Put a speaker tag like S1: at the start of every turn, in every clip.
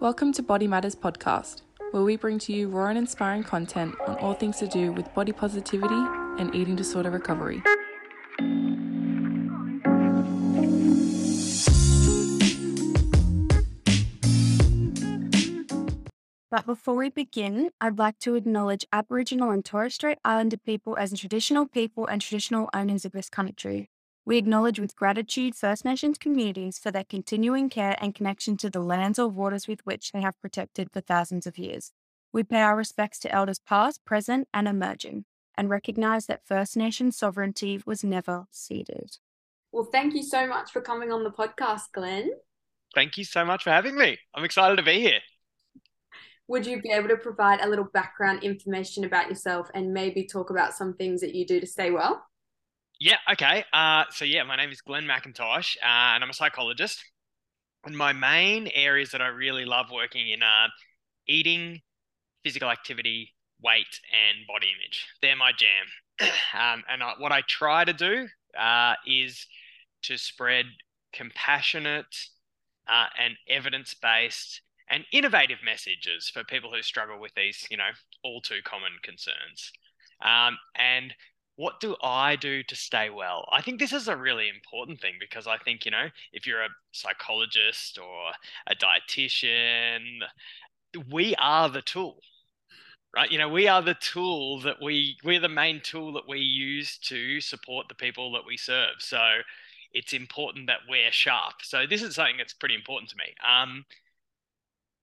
S1: Welcome to Body Matters Podcast, where we bring to you raw and inspiring content on all things to do with body positivity and eating disorder recovery.
S2: But before we begin, I'd like to acknowledge Aboriginal and Torres Strait Islander people as traditional people and traditional owners of this country. We acknowledge with gratitude First Nations communities for their continuing care and connection to the lands or waters with which they have protected for thousands of years. We pay our respects to elders past, present, and emerging, and recognise that First Nation sovereignty was never ceded.
S3: Well, thank you so much for coming on the podcast, Glenn.
S4: Thank you so much for having me. I'm excited to be here
S3: would you be able to provide a little background information about yourself and maybe talk about some things that you do to stay well?
S4: Yeah, okay. Uh, so, yeah, my name is Glenn Mackintosh, uh, and I'm a psychologist. And my main areas that I really love working in are eating, physical activity, weight, and body image. They're my jam. um, and I, what I try to do uh, is to spread compassionate uh, and evidence based and innovative messages for people who struggle with these, you know, all too common concerns. Um, and what do I do to stay well? I think this is a really important thing because I think, you know, if you're a psychologist or a dietitian, we are the tool, right? You know, we are the tool that we, we're the main tool that we use to support the people that we serve. So it's important that we're sharp. So this is something that's pretty important to me. Um,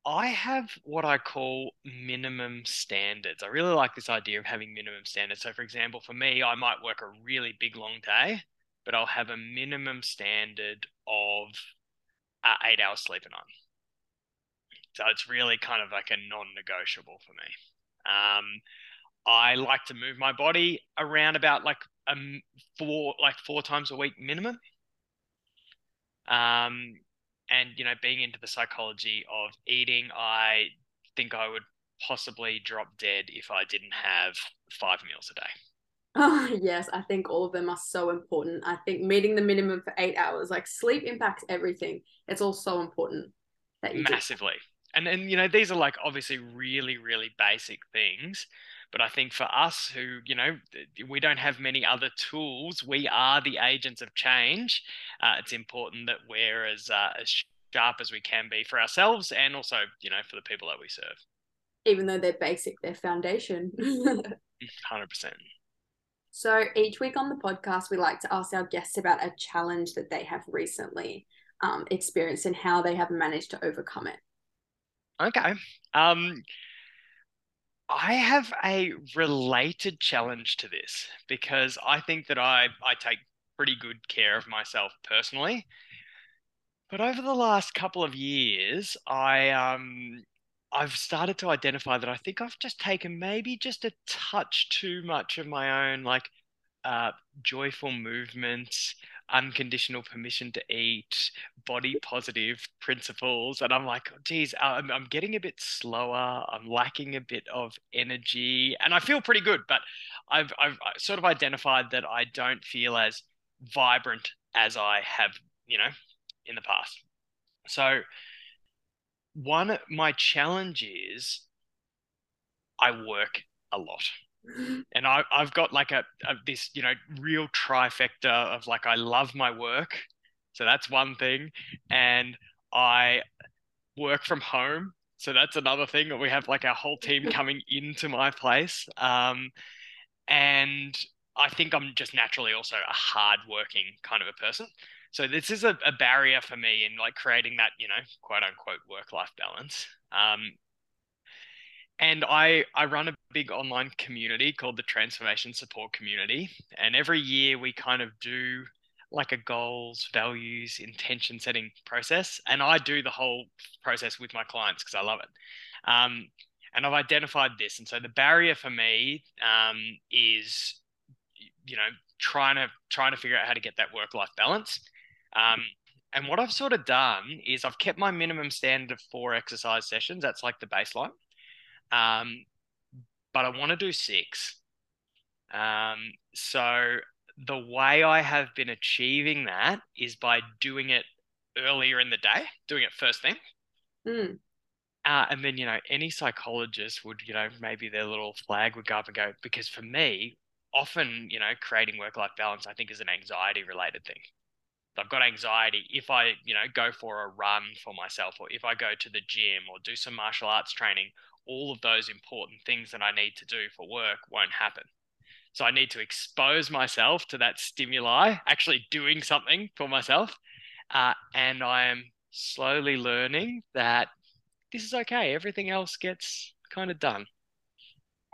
S4: I have what I call minimum standards. I really like this idea of having minimum standards. So, for example, for me, I might work a really big long day, but I'll have a minimum standard of uh, eight hours sleep a night. So it's really kind of like a non-negotiable for me. Um, I like to move my body around about like um four like four times a week minimum. Um, and you know being into the psychology of eating i think i would possibly drop dead if i didn't have five meals a day
S3: Oh, yes, I think all of them are so important. I think meeting the minimum for eight hours, like sleep impacts everything. It's all so important
S4: that you massively. Do. And and you know, these are like obviously really, really basic things. But I think for us who, you know, we don't have many other tools, we are the agents of change. Uh, it's important that we're as, uh, as sharp as we can be for ourselves and also, you know, for the people that we serve.
S3: Even though they're basic, they're foundation.
S4: 100%.
S3: So each week on the podcast, we like to ask our guests about a challenge that they have recently um, experienced and how they have managed to overcome it.
S4: Okay. Um, I have a related challenge to this because I think that I, I take pretty good care of myself personally. But over the last couple of years, I um I've started to identify that I think I've just taken maybe just a touch too much of my own like uh, joyful movements, unconditional permission to eat, body positive principles. And I'm like, geez, I'm, I'm getting a bit slower. I'm lacking a bit of energy and I feel pretty good, but I've, I've sort of identified that I don't feel as vibrant as I have, you know, in the past. So one my challenge is I work a lot and I, I've got like a, a, this you know real trifecta of like I love my work, so that's one thing, and I work from home, so that's another thing. that We have like our whole team coming into my place, um, and I think I'm just naturally also a hardworking kind of a person. So this is a, a barrier for me in like creating that you know quote unquote work life balance. Um, and I I run a big online community called the Transformation Support Community, and every year we kind of do like a goals, values, intention setting process, and I do the whole process with my clients because I love it. Um, and I've identified this, and so the barrier for me um, is, you know, trying to trying to figure out how to get that work life balance. Um, and what I've sort of done is I've kept my minimum standard of four exercise sessions. That's like the baseline. Um, but I want to do six. Um, so the way I have been achieving that is by doing it earlier in the day, doing it first thing.
S3: Mm.
S4: Uh, and then, you know, any psychologist would, you know, maybe their little flag would go up and go, because for me, often, you know, creating work life balance, I think, is an anxiety related thing. I've got anxiety if I, you know, go for a run for myself or if I go to the gym or do some martial arts training, all of those important things that I need to do for work won't happen. So I need to expose myself to that stimuli, actually doing something for myself. Uh, and I am slowly learning that this is okay. Everything else gets kind of done.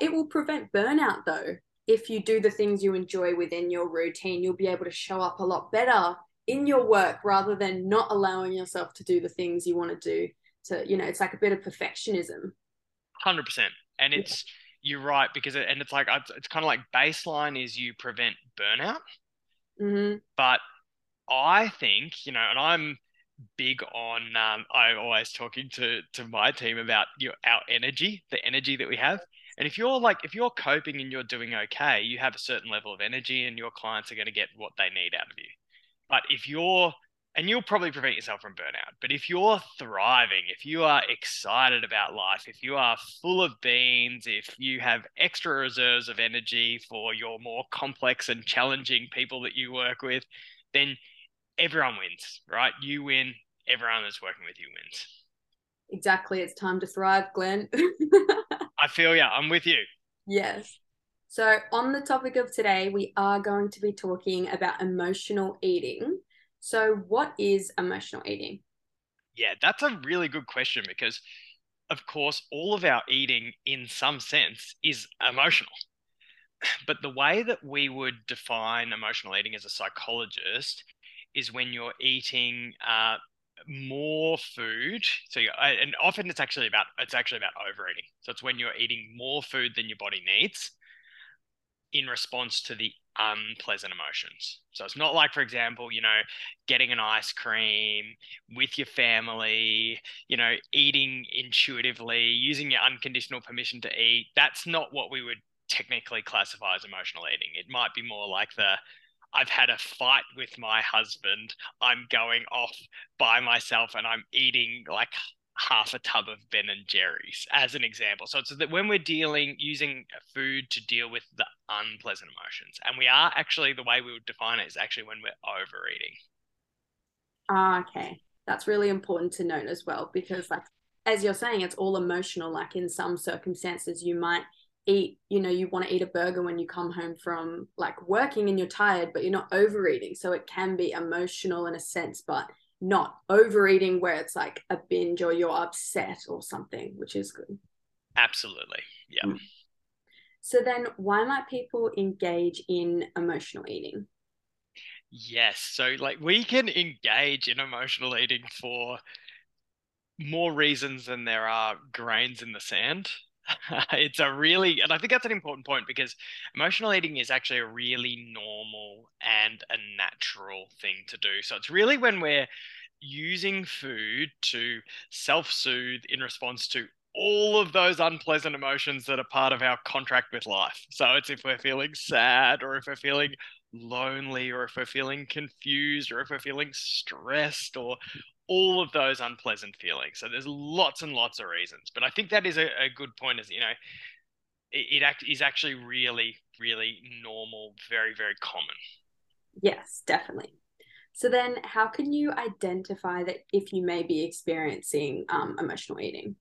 S3: It will prevent burnout though. If you do the things you enjoy within your routine, you'll be able to show up a lot better in your work rather than not allowing yourself to do the things you want to do. To, you know, it's like a bit of perfectionism.
S4: 100%. And it's, yeah. you're right, because, it, and it's like, it's kind of like baseline is you prevent burnout.
S3: Mm-hmm.
S4: But I think, you know, and I'm, big on um, i'm always talking to to my team about your our energy the energy that we have and if you're like if you're coping and you're doing okay you have a certain level of energy and your clients are going to get what they need out of you but if you're and you'll probably prevent yourself from burnout but if you're thriving if you are excited about life if you are full of beans if you have extra reserves of energy for your more complex and challenging people that you work with then everyone wins, right? You win, everyone that's working with you wins.
S3: Exactly. It's time to thrive, Glenn.
S4: I feel yeah, I'm with you.
S3: Yes. So, on the topic of today, we are going to be talking about emotional eating. So, what is emotional eating?
S4: Yeah, that's a really good question because, of course, all of our eating, in some sense, is emotional. But the way that we would define emotional eating as a psychologist is when you're eating uh, more food. So you and often it's actually about it's actually about overeating. So it's when you're eating more food than your body needs in response to the unpleasant emotions. So it's not like, for example, you know, getting an ice cream with your family, you know, eating intuitively, using your unconditional permission to eat. That's not what we would technically classify as emotional eating. It might be more like the I've had a fight with my husband. I'm going off by myself and I'm eating like half a tub of Ben and Jerry's as an example. So it's that when we're dealing using food to deal with the unpleasant emotions, and we are actually the way we would define it is actually when we're overeating.
S3: Ah, okay. That's really important to note as well because like as you're saying, it's all emotional. Like in some circumstances, you might eat you know you want to eat a burger when you come home from like working and you're tired but you're not overeating so it can be emotional in a sense but not overeating where it's like a binge or you're upset or something which is good.
S4: Absolutely. Yeah. Mm.
S3: so then why might people engage in emotional eating?
S4: Yes. So like we can engage in emotional eating for more reasons than there are grains in the sand it's a really, and I think that's an important point because emotional eating is actually a really normal and a natural thing to do. So it's really when we're using food to self soothe in response to all of those unpleasant emotions that are part of our contract with life. So it's if we're feeling sad or if we're feeling lonely or if we're feeling confused or if we're feeling stressed or all of those unpleasant feelings. So there's lots and lots of reasons, but I think that is a, a good point. Is you know, it, it act, is actually really, really normal, very, very common.
S3: Yes, definitely. So then, how can you identify that if you may be experiencing um, emotional eating?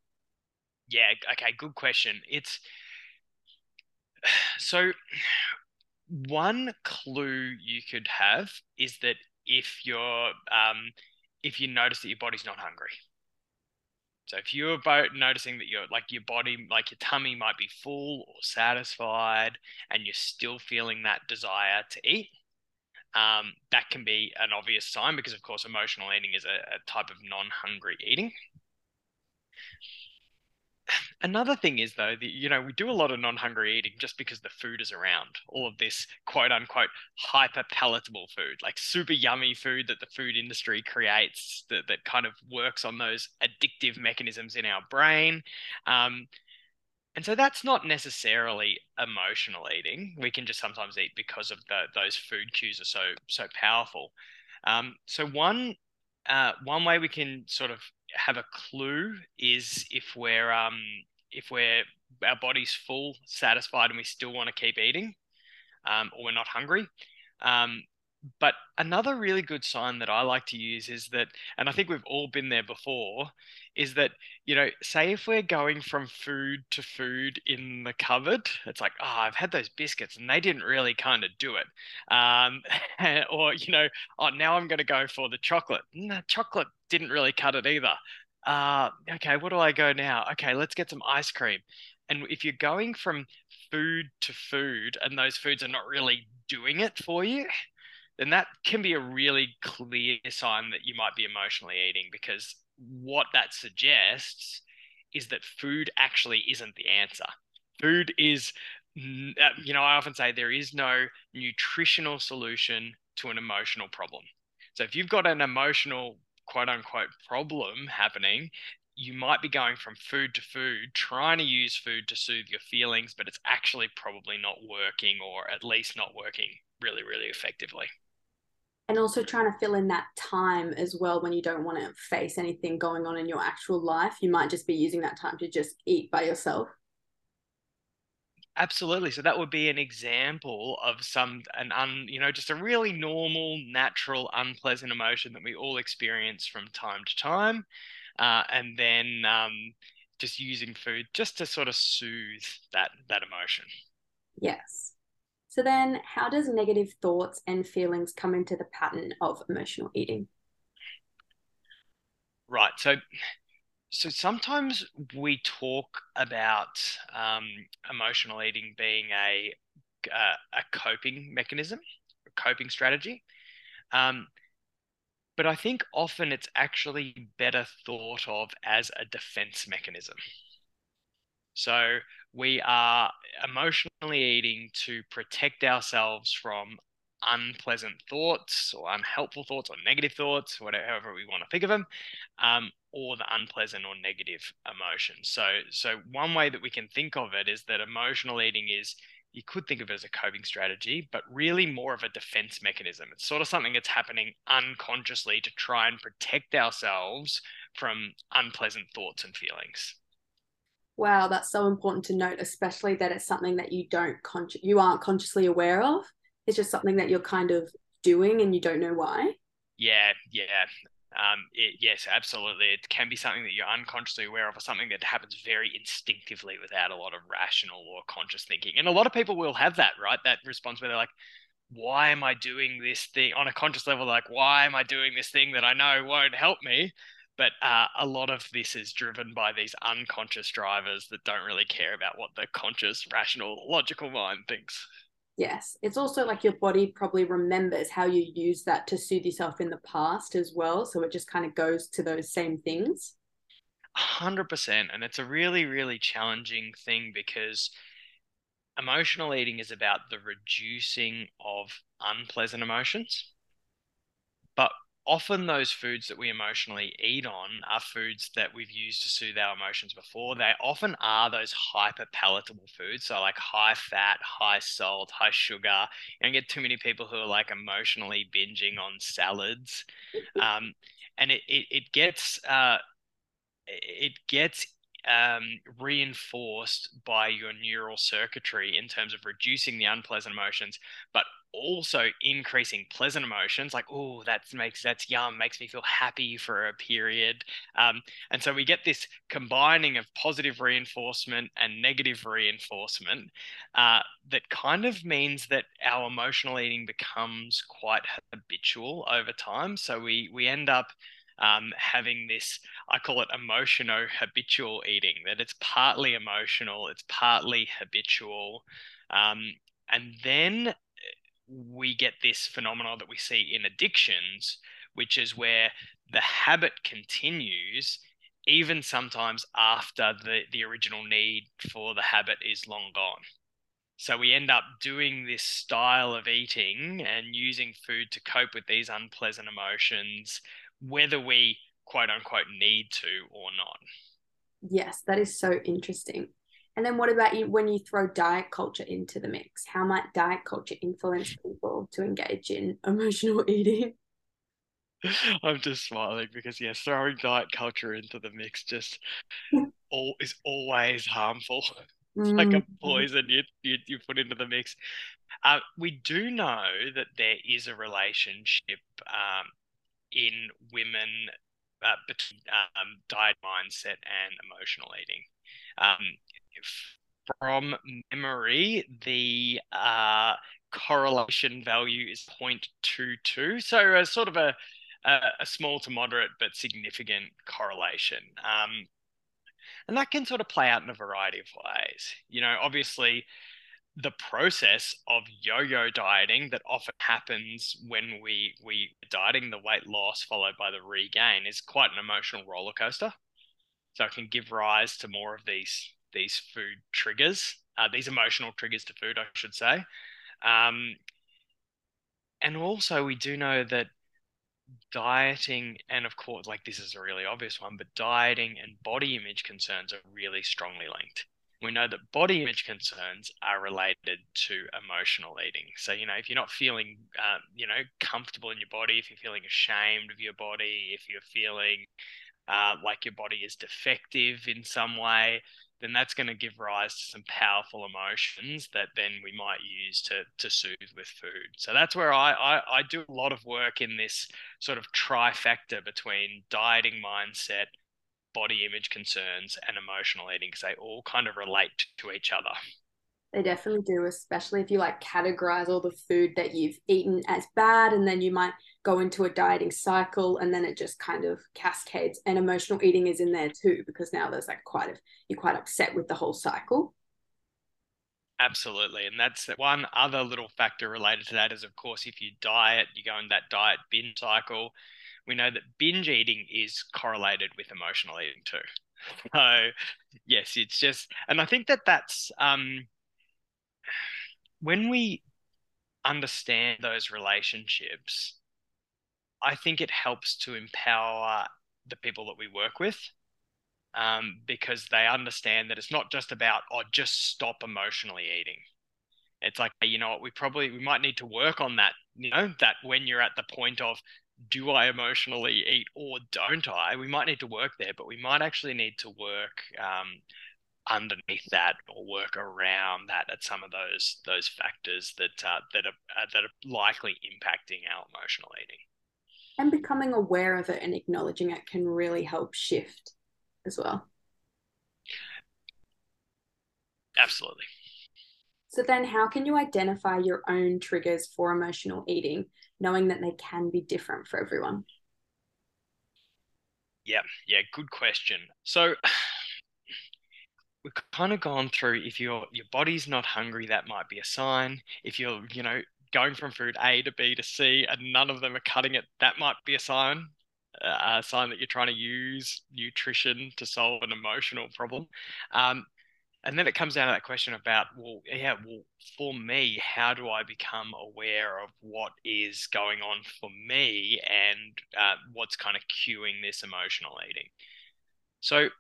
S4: Yeah. Okay. Good question. It's so one clue you could have is that if you're um, if you notice that your body's not hungry. So if you're noticing that your like your body, like your tummy might be full or satisfied, and you're still feeling that desire to eat, um, that can be an obvious sign because, of course, emotional eating is a, a type of non-hungry eating another thing is though that you know we do a lot of non-hungry eating just because the food is around. All of this quote unquote hyper palatable food like super yummy food that the food industry creates that, that kind of works on those addictive mechanisms in our brain. Um, and so that's not necessarily emotional eating. We can just sometimes eat because of the, those food cues are so so powerful. Um, so one uh, one way we can sort of have a clue is if we're um if we're our body's full, satisfied, and we still want to keep eating, um, or we're not hungry. Um, but another really good sign that I like to use is that, and I think we've all been there before, is that, you know, say if we're going from food to food in the cupboard, it's like, oh, I've had those biscuits and they didn't really kind of do it. Um, or, you know, oh, now I'm going to go for the chocolate. No, chocolate didn't really cut it either. Uh, okay, what do I go now? Okay, let's get some ice cream. And if you're going from food to food and those foods are not really doing it for you, then that can be a really clear sign that you might be emotionally eating because what that suggests is that food actually isn't the answer. Food is, uh, you know, I often say there is no nutritional solution to an emotional problem. So if you've got an emotional quote unquote problem happening, you might be going from food to food, trying to use food to soothe your feelings, but it's actually probably not working, or at least not working really, really effectively.
S3: And also trying to fill in that time as well when you don't want to face anything going on in your actual life. You might just be using that time to just eat by yourself.
S4: Absolutely. So that would be an example of some an un you know just a really normal, natural, unpleasant emotion that we all experience from time to time, uh, and then um, just using food just to sort of soothe that that emotion.
S3: Yes. So then, how does negative thoughts and feelings come into the pattern of emotional eating?
S4: Right. So so sometimes we talk about um, emotional eating being a uh, a coping mechanism, a coping strategy. Um, but I think often it's actually better thought of as a defense mechanism. So we are emotionally eating to protect ourselves from unpleasant thoughts or unhelpful thoughts or negative thoughts, whatever however we want to think of them, um, or the unpleasant or negative emotions. So, so one way that we can think of it is that emotional eating is you could think of it as a coping strategy, but really more of a defense mechanism. It's sort of something that's happening unconsciously to try and protect ourselves from unpleasant thoughts and feelings.
S3: Wow, that's so important to note, especially that it's something that you don't con- you aren't consciously aware of it's just something that you're kind of doing and you don't know why.
S4: Yeah, yeah. Um, it, yes, absolutely. It can be something that you're unconsciously aware of, or something that happens very instinctively without a lot of rational or conscious thinking. And a lot of people will have that, right? That response where they're like, "Why am I doing this thing?" On a conscious level, like, "Why am I doing this thing that I know won't help me?" But uh, a lot of this is driven by these unconscious drivers that don't really care about what the conscious, rational, logical mind thinks.
S3: Yes. It's also like your body probably remembers how you use that to soothe yourself in the past as well. So it just kind of goes to those same things.
S4: 100%. And it's a really, really challenging thing because emotional eating is about the reducing of unpleasant emotions. Often those foods that we emotionally eat on are foods that we've used to soothe our emotions before. They often are those hyper palatable foods. So like high fat, high salt, high sugar. You don't get too many people who are like emotionally binging on salads. Um, and it, it, it gets, uh, it gets um, reinforced by your neural circuitry in terms of reducing the unpleasant emotions, but also increasing pleasant emotions like oh that makes that's yum makes me feel happy for a period um, and so we get this combining of positive reinforcement and negative reinforcement uh, that kind of means that our emotional eating becomes quite habitual over time so we we end up um, having this, I call it emotional habitual eating, that it's partly emotional, it's partly habitual. Um, and then we get this phenomenon that we see in addictions, which is where the habit continues even sometimes after the, the original need for the habit is long gone. So we end up doing this style of eating and using food to cope with these unpleasant emotions, whether we quote unquote need to or not.
S3: Yes, that is so interesting. And then what about you when you throw diet culture into the mix? How might diet culture influence people to engage in emotional eating?
S4: I'm just smiling because yes, throwing diet culture into the mix just all is always harmful. It's like a
S3: Mm.
S4: poison you, you you put into the mix. Uh, we do know that there is a relationship um, in women uh, between um, diet mindset and emotional eating. Um, from memory, the uh, correlation value is 0.22, so a sort of a, a, a small to moderate but significant correlation. Um, and that can sort of play out in a variety of ways. You know, obviously, the process of yo-yo dieting that often happens when we we dieting the weight loss followed by the regain is quite an emotional roller coaster. So it can give rise to more of these these food triggers, uh, these emotional triggers to food, I should say. Um, and also, we do know that dieting, and of course, like this is a really obvious one, but dieting and body image concerns are really strongly linked. We know that body image concerns are related to emotional eating. So, you know, if you're not feeling, uh, you know, comfortable in your body, if you're feeling ashamed of your body, if you're feeling uh, like your body is defective in some way, then that's going to give rise to some powerful emotions that then we might use to to soothe with food. So that's where I, I, I do a lot of work in this sort of trifecta between dieting mindset, body image concerns, and emotional eating because they all kind of relate to each other.
S3: They definitely do, especially if you like categorize all the food that you've eaten as bad, and then you might go into a dieting cycle, and then it just kind of cascades. And emotional eating is in there too, because now there's like quite a you're quite upset with the whole cycle.
S4: Absolutely. And that's one other little factor related to that is, of course, if you diet, you go in that diet binge cycle. We know that binge eating is correlated with emotional eating too. So, yes, it's just, and I think that that's um, when we understand those relationships, I think it helps to empower the people that we work with um, because they understand that it's not just about, oh, just stop emotionally eating. It's like, you know what, we probably, we might need to work on that, you know, that when you're at the point of, do I emotionally eat or don't I? We might need to work there, but we might actually need to work um, underneath that or work around that at some of those those factors that uh, that are uh, that are likely impacting our emotional eating.
S3: And becoming aware of it and acknowledging it can really help shift as well.
S4: Absolutely.
S3: So then how can you identify your own triggers for emotional eating, knowing that they can be different for everyone?
S4: Yeah, yeah, good question. So we've kind of gone through if your your body's not hungry, that might be a sign. If you're, you know, going from food A to B to C and none of them are cutting it, that might be a sign. Uh, a sign that you're trying to use nutrition to solve an emotional problem. Um, and then it comes down to that question about, well, yeah, well, for me, how do I become aware of what is going on for me and uh, what's kind of cueing this emotional eating? So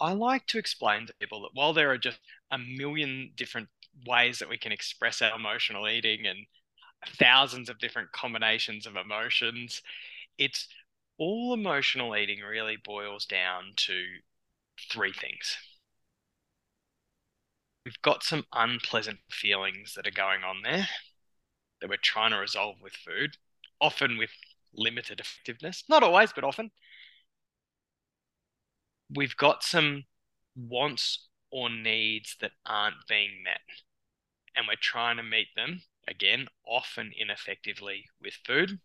S4: I like to explain to people that while there are just a million different ways that we can express our emotional eating and thousands of different combinations of emotions, it's all emotional eating really boils down to three things. We've got some unpleasant feelings that are going on there that we're trying to resolve with food, often with limited effectiveness. Not always, but often. We've got some wants or needs that aren't being met, and we're trying to meet them again, often ineffectively with food.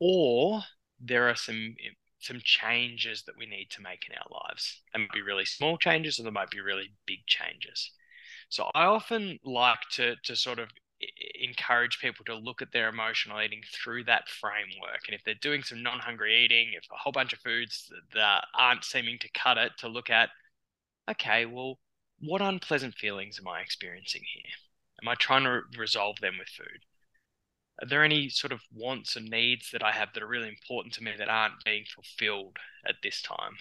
S4: Or there are some some changes that we need to make in our lives. They might be really small changes, or they might be really big changes. So I often like to to sort of encourage people to look at their emotional eating through that framework. And if they're doing some non-hungry eating, if a whole bunch of foods that aren't seeming to cut it, to look at, okay, well, what unpleasant feelings am I experiencing here? Am I trying to resolve them with food? Are there any sort of wants and needs that I have that are really important to me that aren't being fulfilled at this time?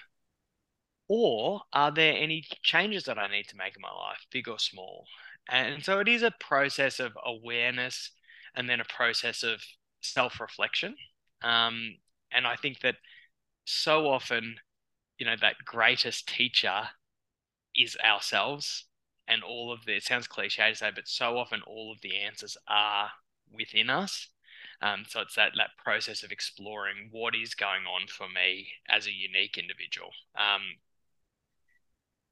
S4: Or are there any changes that I need to make in my life, big or small? And so it is a process of awareness and then a process of self reflection. Um, and I think that so often, you know, that greatest teacher is ourselves. And all of the, it sounds cliche to say, but so often all of the answers are within us. Um, so it's that that process of exploring what is going on for me as a unique individual. Um,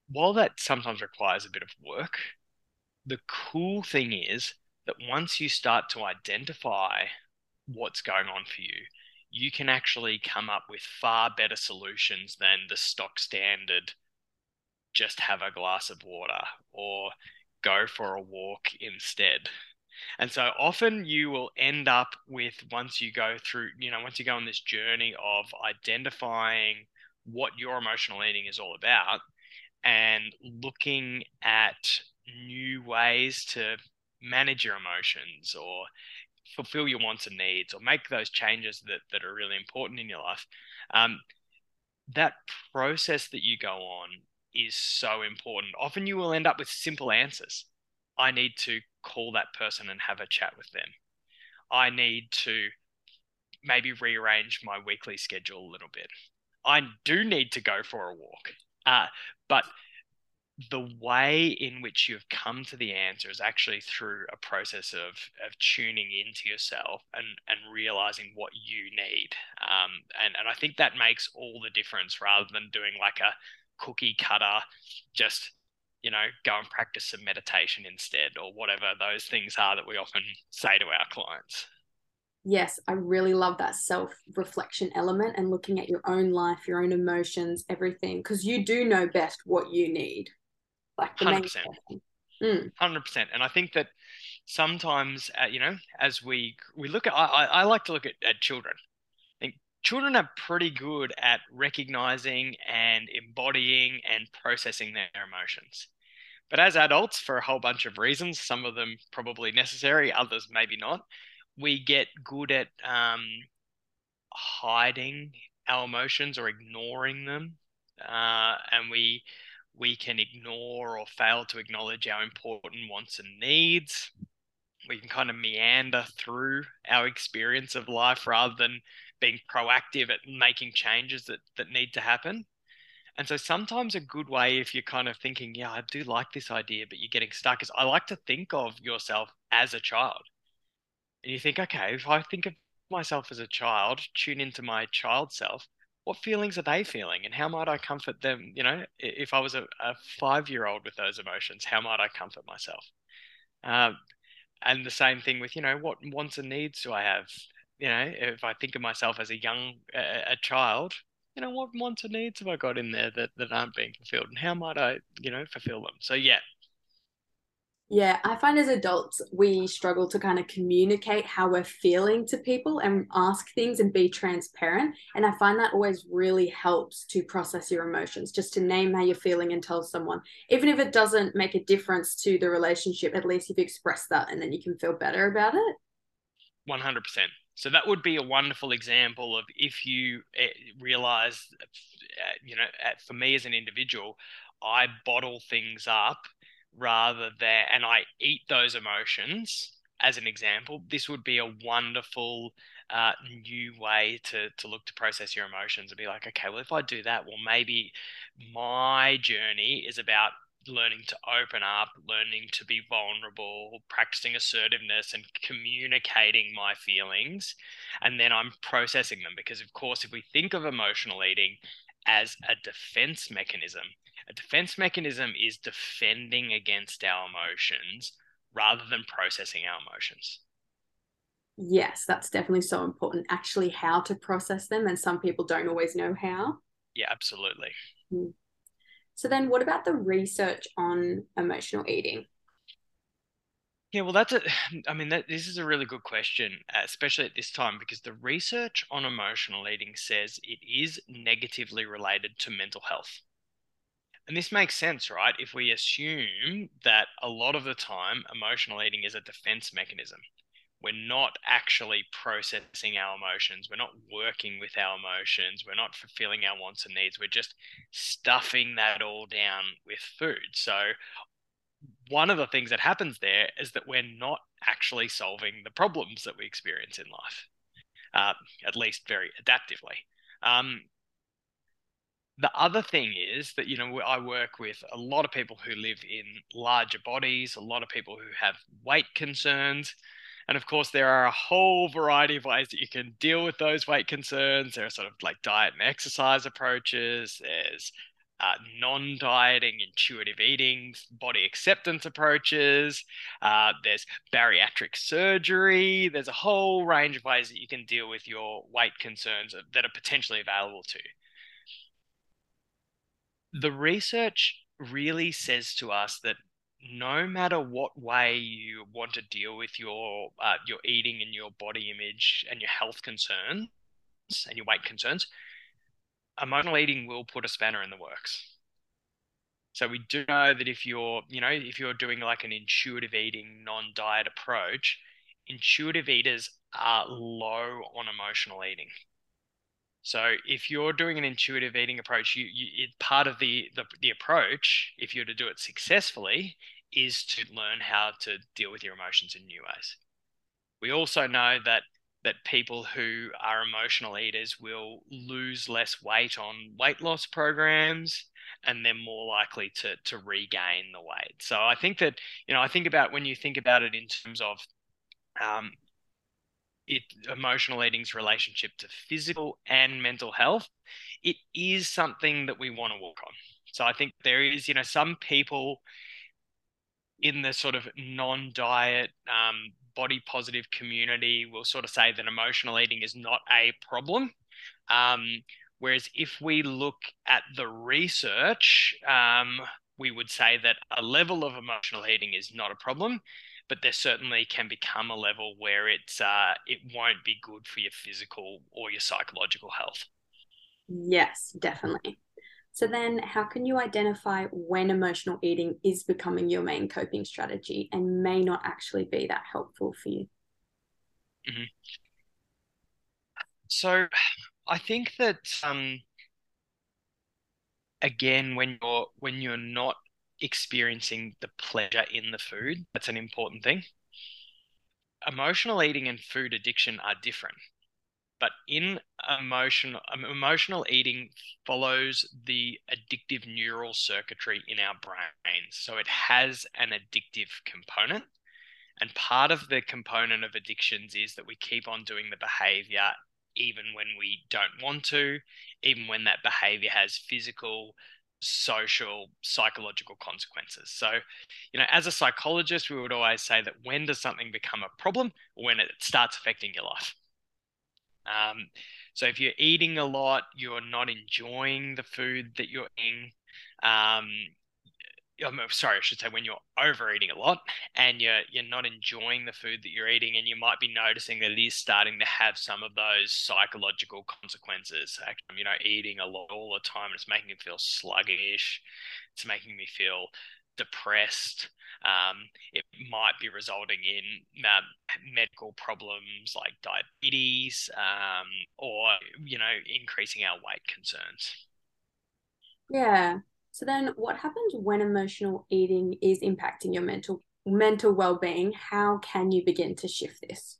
S4: while that sometimes requires a bit of work, the cool thing is that once you start to identify what's going on for you, you can actually come up with far better solutions than the stock standard just have a glass of water or go for a walk instead. And so often you will end up with once you go through, you know, once you go on this journey of identifying what your emotional eating is all about and looking at new ways to manage your emotions or fulfill your wants and needs or make those changes that, that are really important in your life um, that process that you go on is so important. Often you will end up with simple answers. I need to call that person and have a chat with them. I need to maybe rearrange my weekly schedule a little bit. I do need to go for a walk. Uh, but the way in which you've come to the answer is actually through a process of of tuning into yourself and and realizing what you need. Um, and and I think that makes all the difference rather than doing like a cookie cutter just you know go and practice some meditation instead or whatever those things are that we often say to our clients.
S3: Yes i really love that self reflection element and looking at your own life your own emotions everything because you do know best what you need.
S4: Like the 100%. Mm. 100% and i think that sometimes uh, you know as we we look at i, I like to look at, at children children are pretty good at recognizing and embodying and processing their emotions but as adults for a whole bunch of reasons some of them probably necessary others maybe not we get good at um, hiding our emotions or ignoring them uh, and we we can ignore or fail to acknowledge our important wants and needs. We can kind of meander through our experience of life rather than being proactive at making changes that, that need to happen. And so sometimes a good way, if you're kind of thinking, yeah, I do like this idea, but you're getting stuck, is I like to think of yourself as a child. And you think, okay, if I think of myself as a child, tune into my child self, what feelings are they feeling and how might I comfort them? You know, if I was a, a five year old with those emotions, how might I comfort myself? Um, and the same thing with, you know, what wants and needs do I have? You know, if I think of myself as a young, a, a child, you know, what wants and needs have I got in there that, that aren't being fulfilled and how might I, you know, fulfill them? So, yeah,
S3: yeah, I find as adults, we struggle to kind of communicate how we're feeling to people and ask things and be transparent. And I find that always really helps to process your emotions, just to name how you're feeling and tell someone. Even if it doesn't make a difference to the relationship, at least you've expressed that and then you can feel better about it.
S4: 100%. So that would be a wonderful example of if you eh, realize, eh, you know, for me as an individual, I bottle things up rather than, and I eat those emotions as an example, this would be a wonderful uh, new way to to look to process your emotions and be like, okay, well, if I do that, well, maybe my journey is about learning to open up, learning to be vulnerable, practicing assertiveness and communicating my feelings. And then I'm processing them because, of course, if we think of emotional eating as a defense mechanism, a defense mechanism is defending against our emotions rather than processing our emotions.
S3: Yes, that's definitely so important. Actually, how to process them, and some people don't always know how.
S4: Yeah, absolutely.
S3: Hmm. So, then what about the research on emotional eating?
S4: Yeah, well, that's a, I mean, that, this is a really good question, uh, especially at this time, because the research on emotional eating says it is negatively related to mental health. And this makes sense, right? If we assume that a lot of the time emotional eating is a defense mechanism, we're not actually processing our emotions, we're not working with our emotions, we're not fulfilling our wants and needs, we're just stuffing that all down with food. So, one of the things that happens there is that we're not actually solving the problems that we experience in life. uh, at least very adaptively. Um, the other thing is that you know I work with a lot of people who live in larger bodies, a lot of people who have weight concerns, and of course there are a whole variety of ways that you can deal with those weight concerns. There are sort of like diet and exercise approaches. There's uh, non dieting, intuitive eating, body acceptance approaches. Uh, there's bariatric surgery. There's a whole range of ways that you can deal with your weight concerns that are potentially available to you. The research really says to us that no matter what way you want to deal with your uh, your eating and your body image and your health concerns and your weight concerns, emotional eating will put a spanner in the works. So we do know that if you're, you know, if you're doing like an intuitive eating non-diet approach, intuitive eaters are low on emotional eating. So if you're doing an intuitive eating approach, you, you it, part of the, the the approach, if you're to do it successfully, is to learn how to deal with your emotions in new ways. We also know that that people who are emotional eaters will lose less weight on weight loss programs and they're more likely to to regain the weight. So I think that you know I think about when you think about it in terms of um, it emotional eating's relationship to physical and mental health, it is something that we want to work on. So I think there is you know some people in the sort of non-diet um, body positive community will sort of say that emotional eating is not a problem. Um, whereas if we look at the research, um, we would say that a level of emotional eating is not a problem, but there certainly can become a level where it's uh, it won't be good for your physical or your psychological health.
S3: Yes, definitely. So then how can you identify when emotional eating is becoming your main coping strategy and may not actually be that helpful for you?
S4: Mm-hmm. So I think that um, again, when you're when you're not experiencing the pleasure in the food, that's an important thing. Emotional eating and food addiction are different but in emotional um, emotional eating follows the addictive neural circuitry in our brains so it has an addictive component and part of the component of addictions is that we keep on doing the behavior even when we don't want to even when that behavior has physical social psychological consequences so you know as a psychologist we would always say that when does something become a problem when it starts affecting your life um, so if you're eating a lot, you're not enjoying the food that you're eating. Um, I'm sorry, I should say when you're overeating a lot and you're you're not enjoying the food that you're eating, and you might be noticing that it is starting to have some of those psychological consequences. You know, eating a lot all the time, it's making me feel sluggish. It's making me feel depressed. Um, it might be resulting in uh, medical problems like diabetes um, or, you know, increasing our weight concerns.
S3: Yeah. So then what happens when emotional eating is impacting your mental mental well-being? How can you begin to shift this?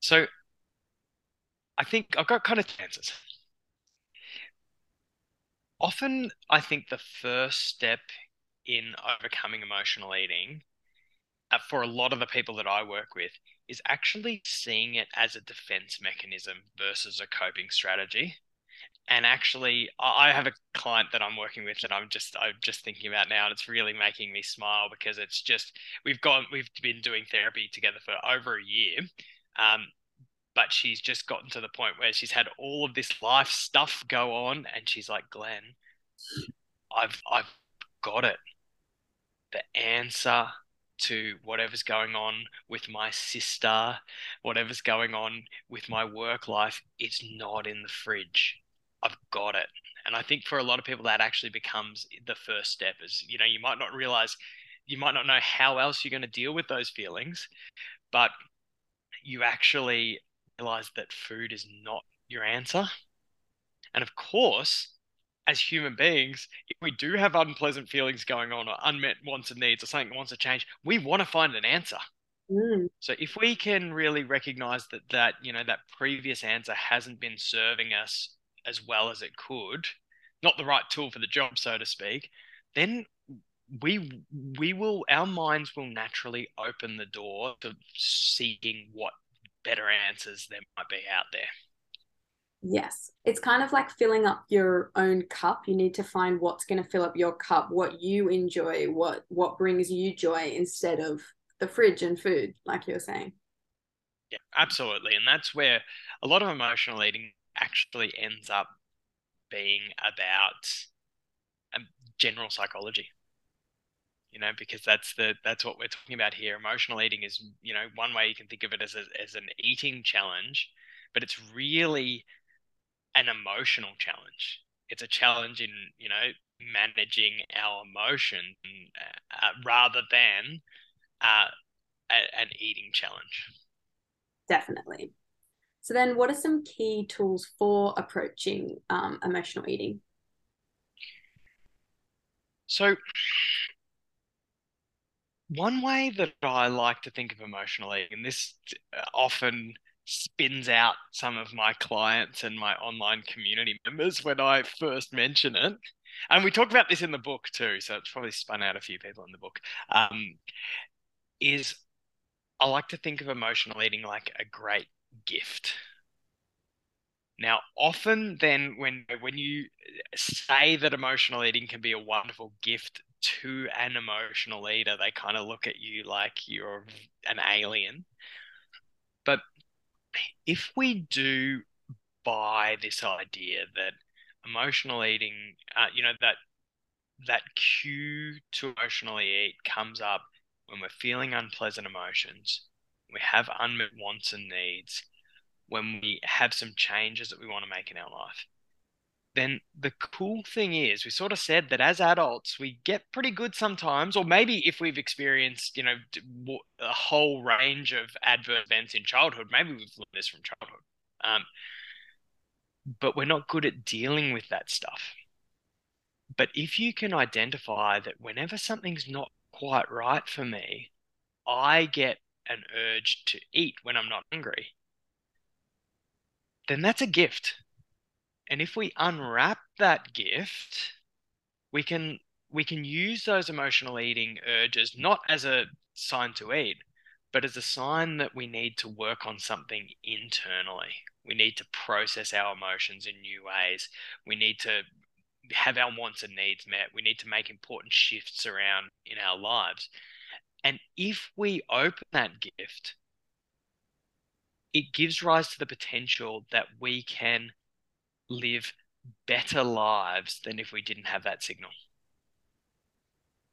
S4: So I think I've got kind of answers often I think the first step in overcoming emotional eating uh, for a lot of the people that I work with is actually seeing it as a defense mechanism versus a coping strategy. And actually, I have a client that I'm working with that I'm just I'm just thinking about now, and it's really making me smile because it's just we've gone we've been doing therapy together for over a year, um, but she's just gotten to the point where she's had all of this life stuff go on and she's like glenn i've i've got it. The answer to whatever's going on with my sister whatever's going on with my work life it's not in the fridge i've got it and i think for a lot of people that actually becomes the first step is you know you might not realize you might not know how else you're going to deal with those feelings but you actually realize that food is not your answer. And of course, as human beings, if we do have unpleasant feelings going on or unmet wants and needs or something that wants to change, we want to find an answer.
S3: Mm.
S4: So if we can really recognize that that you know that previous answer hasn't been serving us as well as it could, not the right tool for the job, so to speak, then we we will our minds will naturally open the door to seeking what better answers there might be out there.
S3: Yes. It's kind of like filling up your own cup. You need to find what's going to fill up your cup, what you enjoy, what what brings you joy instead of the fridge and food, like you're saying.
S4: Yeah, absolutely. And that's where a lot of emotional eating actually ends up being about um, general psychology. You know because that's the that's what we're talking about here. Emotional eating is you know one way you can think of it as, a, as an eating challenge but it's really an emotional challenge. It's a challenge in you know managing our emotion uh, rather than uh, a, an eating challenge.
S3: Definitely so then what are some key tools for approaching um, emotional eating
S4: so one way that I like to think of emotional eating, and this uh, often spins out some of my clients and my online community members when I first mention it. And we talk about this in the book too, so it's probably spun out a few people in the book. Um, is I like to think of emotional eating like a great gift. Now, often then when when you say that emotional eating can be a wonderful gift to an emotional eater, they kind of look at you like you're an alien. But if we do buy this idea that emotional eating, uh, you know, that that cue to emotionally eat comes up when we're feeling unpleasant emotions, we have unmet wants and needs, when we have some changes that we want to make in our life then the cool thing is we sort of said that as adults we get pretty good sometimes or maybe if we've experienced you know a whole range of adverse events in childhood maybe we've learned this from childhood um, but we're not good at dealing with that stuff. But if you can identify that whenever something's not quite right for me i get an urge to eat when i'm not hungry then that's a gift and if we unwrap that gift, we can we can use those emotional eating urges not as a sign to eat, but as a sign that we need to work on something internally. We need to process our emotions in new ways. We need to have our wants and needs met. We need to make important shifts around in our lives. And if we open that gift, it gives rise to the potential that we can live better lives than if we didn't have that signal.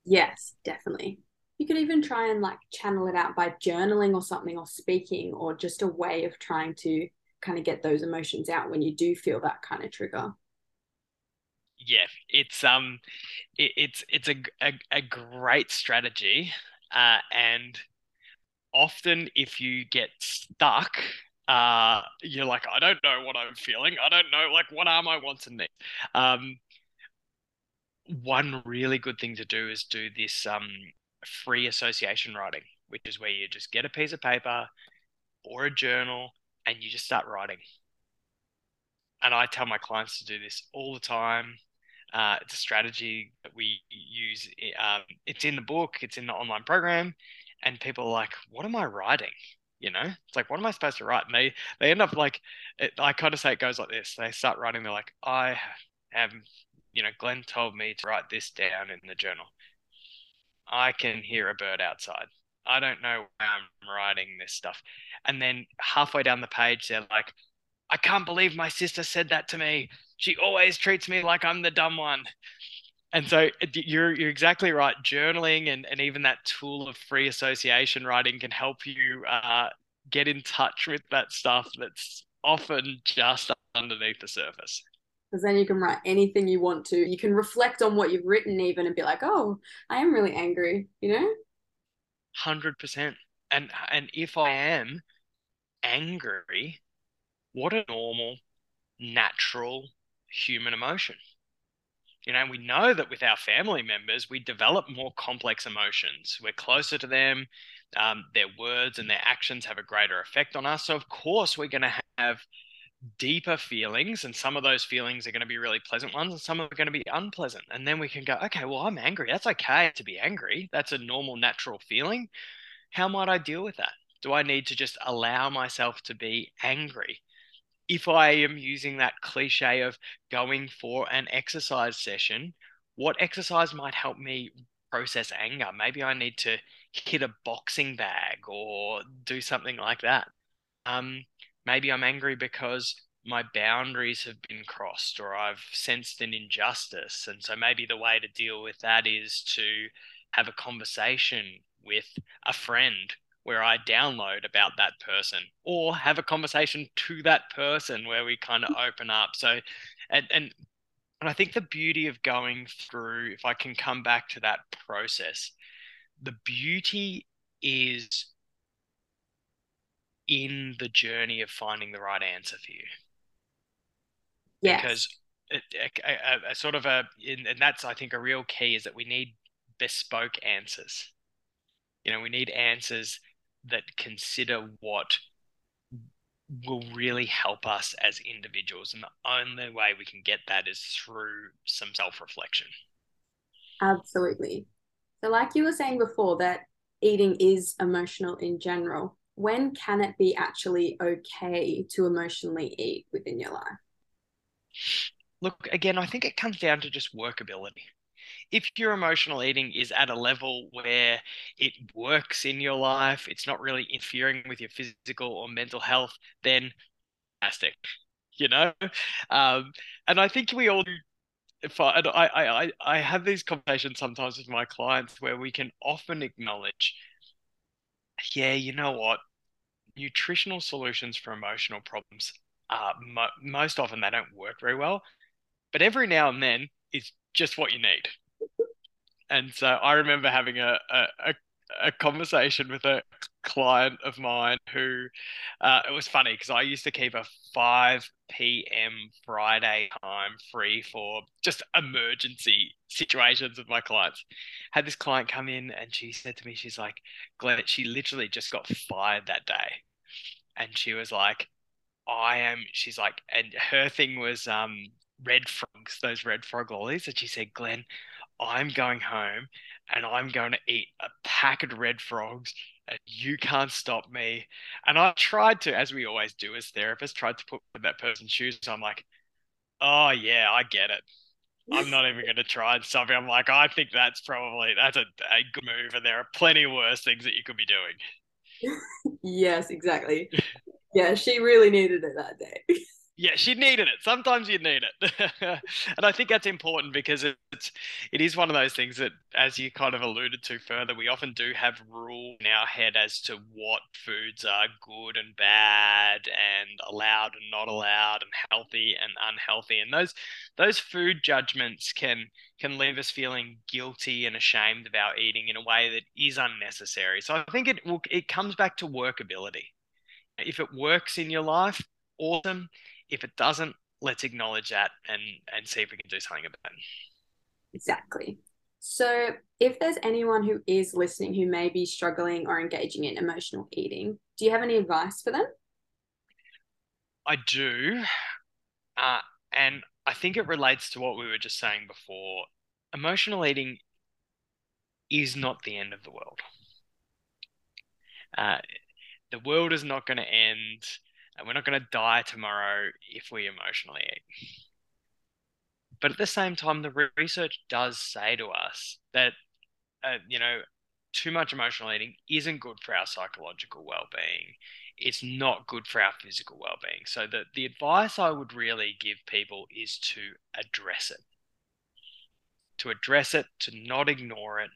S3: Yes, definitely. You could even try and like channel it out by journaling or something or speaking or just a way of trying to kind of get those emotions out when you do feel that kind of trigger.
S4: Yeah, it's um it, it's it's a, a, a great strategy uh and often if you get stuck uh, you're like, I don't know what I'm feeling. I don't know, like, what are my wants and needs? Um, one really good thing to do is do this um, free association writing, which is where you just get a piece of paper or a journal and you just start writing. And I tell my clients to do this all the time. Uh, it's a strategy that we use. Um, it's in the book, it's in the online program, and people are like, "What am I writing?" you know? It's like what am i supposed to write? And they they end up like it, i kind of say it goes like this. They start writing they're like i have you know glenn told me to write this down in the journal. I can hear a bird outside. I don't know why i'm writing this stuff. And then halfway down the page they're like i can't believe my sister said that to me she always treats me like i'm the dumb one and so you're you're exactly right. Journaling and, and even that tool of free association writing can help you uh, get in touch with that stuff that's often just underneath the surface.
S3: Because then you can write anything you want to. You can reflect on what you've written even and be like, oh, I am really angry, you know?
S4: Hundred percent. And and if I am angry, what a normal, natural human emotion you know, we know that with our family members, we develop more complex emotions. We're closer to them. Um, their words and their actions have a greater effect on us. So, of course, we're going to have deeper feelings, and some of those feelings are going to be really pleasant ones, and some are going to be unpleasant. And then we can go, okay, well, I'm angry. That's okay to be angry. That's a normal, natural feeling. How might I deal with that? Do I need to just allow myself to be angry? If I am using that cliche of going for an exercise session, what exercise might help me process anger? Maybe I need to hit a boxing bag or do something like that. Um, maybe I'm angry because my boundaries have been crossed or I've sensed an injustice. And so maybe the way to deal with that is to have a conversation with a friend where I download about that person or have a conversation to that person where we kind of mm. open up. So, and, and, and I think the beauty of going through, if I can come back to that process, the beauty is in the journey of finding the right answer for you.
S3: Yes.
S4: Because it, a, a, a, sort of a, and that's, I think, a real key is that we need bespoke answers. You know, we need answers that consider what will really help us as individuals. And the only way we can get that is through some self reflection.
S3: Absolutely. So, like you were saying before, that eating is emotional in general. When can it be actually okay to emotionally eat within your life?
S4: Look, again, I think it comes down to just workability if your emotional eating is at a level where it works in your life, it's not really interfering with your physical or mental health, then fantastic, you know? Um, and I think we all. If I, I, I, I have these conversations sometimes with my clients where we can often acknowledge, yeah, you know what? Nutritional solutions for emotional problems, uh, mo- most often they don't work very well, but every now and then is just what you need and so I remember having a, a, a conversation with a client of mine who uh, it was funny because I used to keep a 5 p.m. Friday time free for just emergency situations with my clients. Had this client come in and she said to me, she's like, Glenn, she literally just got fired that day. And she was like, I am, she's like, and her thing was um red frogs, those red frog lollies. And she said, Glenn, I'm going home and I'm going to eat a pack of red frogs and you can't stop me. And I tried to, as we always do as therapists, tried to put that person's shoes. So I'm like, oh yeah, I get it. I'm not even going to try and stop I'm like, I think that's probably that's a, a good move, and there are plenty worse things that you could be doing.
S3: yes, exactly. Yeah, she really needed it that day.
S4: yeah, she needed it. Sometimes you need it, and I think that's important because it's it is one of those things that, as you kind of alluded to further, we often do have rule in our head as to what foods are good and bad, and allowed and not allowed, and healthy and unhealthy, and those those food judgments can can leave us feeling guilty and ashamed our eating in a way that is unnecessary. So I think it it comes back to workability. If it works in your life, awesome if it doesn't, let's acknowledge that and and see if we can do something about it.
S3: Exactly. So, if there's anyone who is listening who may be struggling or engaging in emotional eating, do you have any advice for them?
S4: I do. Uh, and I think it relates to what we were just saying before. Emotional eating is not the end of the world. Uh, the world is not going to end and we're not going to die tomorrow if we emotionally eat. But at the same time, the research does say to us that, uh, you know, too much emotional eating isn't good for our psychological well-being. It's not good for our physical well-being. So the, the advice I would really give people is to address it. To address it, to not ignore it.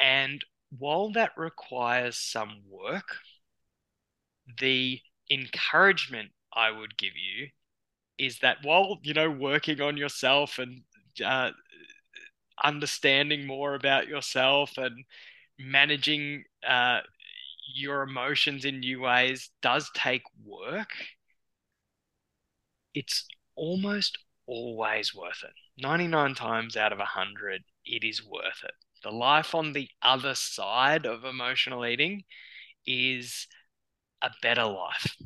S4: And while that requires some work, the encouragement I would give you is that while you know working on yourself and uh, understanding more about yourself and managing uh, your emotions in new ways does take work. It's almost always worth it. 99 times out of 100, it is worth it. The life on the other side of emotional eating is a better life.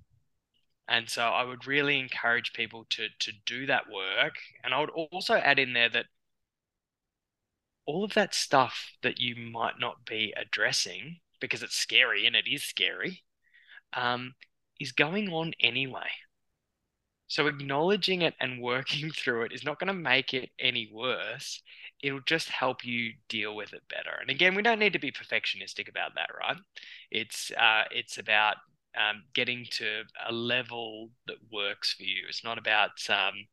S4: And so I would really encourage people to to do that work. And I would also add in there that all of that stuff that you might not be addressing because it's scary and it is scary um, is going on anyway. So acknowledging it and working through it is not going to make it any worse. It'll just help you deal with it better. And again, we don't need to be perfectionistic about that, right? It's uh, it's about um, getting to a level that works for you. It's not about um,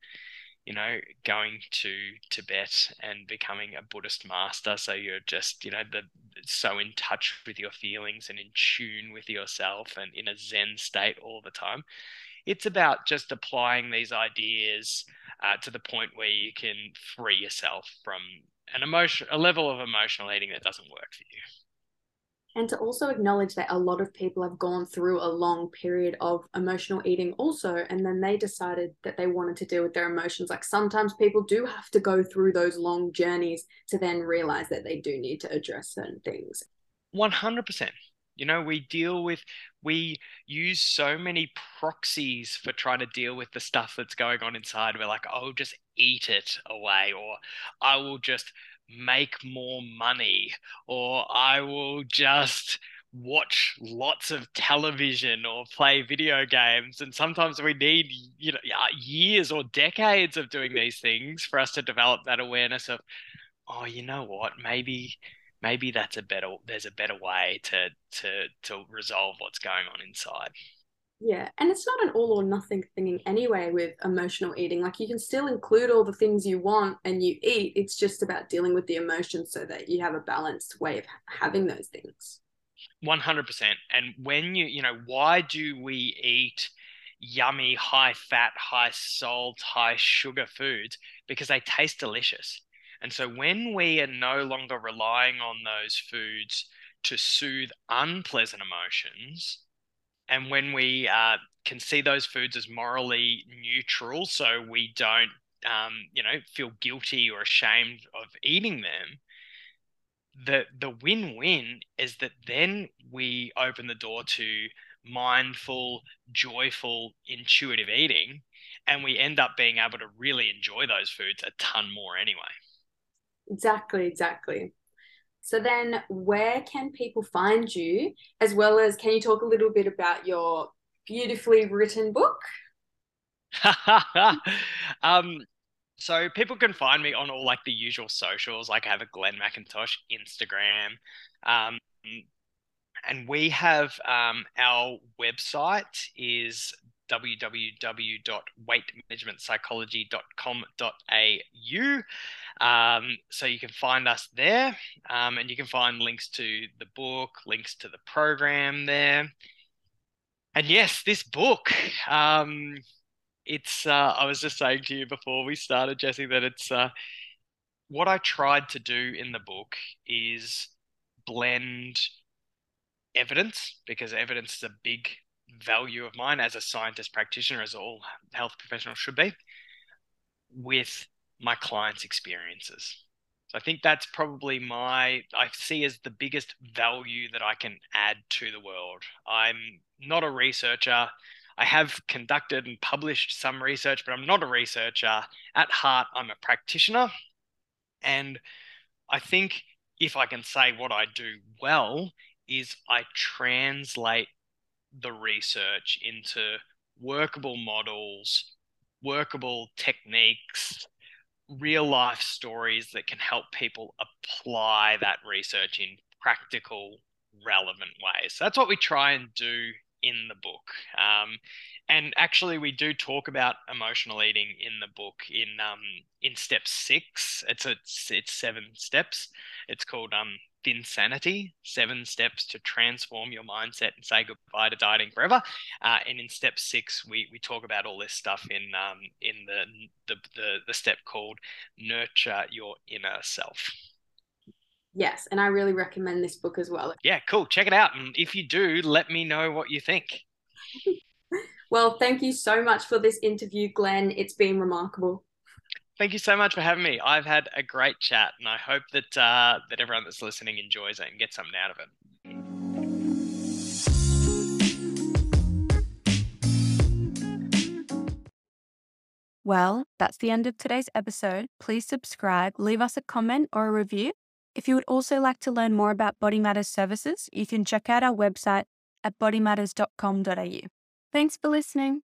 S4: you know going to Tibet and becoming a Buddhist master. So you're just you know the so in touch with your feelings and in tune with yourself and in a Zen state all the time. It's about just applying these ideas uh, to the point where you can free yourself from an emotion, a level of emotional eating that doesn't work for you
S3: and to also acknowledge that a lot of people have gone through a long period of emotional eating also and then they decided that they wanted to deal with their emotions. Like sometimes people do have to go through those long journeys to then realize that they do need to address certain things.
S4: 100% you know we deal with we use so many proxies for trying to deal with the stuff that's going on inside. We're like oh just eat it away or i will just make more money or I will just watch lots of television or play video games. And sometimes we need you know uh, years or decades of doing these things for us to develop that awareness of oh you know what? Maybe maybe that's a better there's a better way to to to resolve what's going on inside
S3: yeah, and it's not an all or nothing thing anyway with emotional eating. Like you can still include all the things you want and you eat. It's just about dealing with the emotions so that you have a balanced way of having those things.
S4: 100%. And when you, you know, why do we eat yummy, high fat, high salt, high sugar foods? Because they taste delicious. And so when we are no longer relying on those foods to soothe unpleasant emotions, and when we uh, can see those foods as morally neutral, so we don't, um, you know, feel guilty or ashamed of eating them, the the win-win is that then we open the door to mindful, joyful, intuitive eating, and we end up being able to really enjoy those foods a ton more anyway.
S3: Exactly, exactly. So then where can people find you? As well as can you talk a little bit about your beautifully written book?
S4: um so people can find me on all like the usual socials. Like I have a Glenn Mackintosh Instagram. Um and we have um, our website is www.weightmanagementpsychology.com.au. Um, so you can find us there, um, and you can find links to the book, links to the program there. And yes, this book, um, it's, uh, I was just saying to you before we started, Jesse, that it's uh, what I tried to do in the book is blend evidence because evidence is a big value of mine as a scientist practitioner, as all health professionals should be, with my clients' experiences. So I think that's probably my, I see as the biggest value that I can add to the world. I'm not a researcher. I have conducted and published some research, but I'm not a researcher. At heart, I'm a practitioner. And I think if I can say what I do well, is I translate the research into workable models, workable techniques, real life stories that can help people apply that research in practical, relevant ways. So that's what we try and do in the book. Um, and actually, we do talk about emotional eating in the book in um, in step six. It's a it's seven steps. It's called um, Thinsanity, seven steps to transform your mindset and say goodbye to dieting forever. Uh, and in step six, we, we talk about all this stuff in um, in the, the, the the step called nurture your inner self.
S3: Yes, and I really recommend this book as well.
S4: Yeah, cool. Check it out, and if you do, let me know what you think.
S3: well, thank you so much for this interview, Glenn. It's been remarkable.
S4: Thank you so much for having me. I've had a great chat, and I hope that uh, that everyone that's listening enjoys it and gets something out of it.
S2: Well, that's the end of today's episode. Please subscribe, leave us a comment or a review. If you would also like to learn more about Body Matters services, you can check out our website at bodymatters.com.au. Thanks for listening.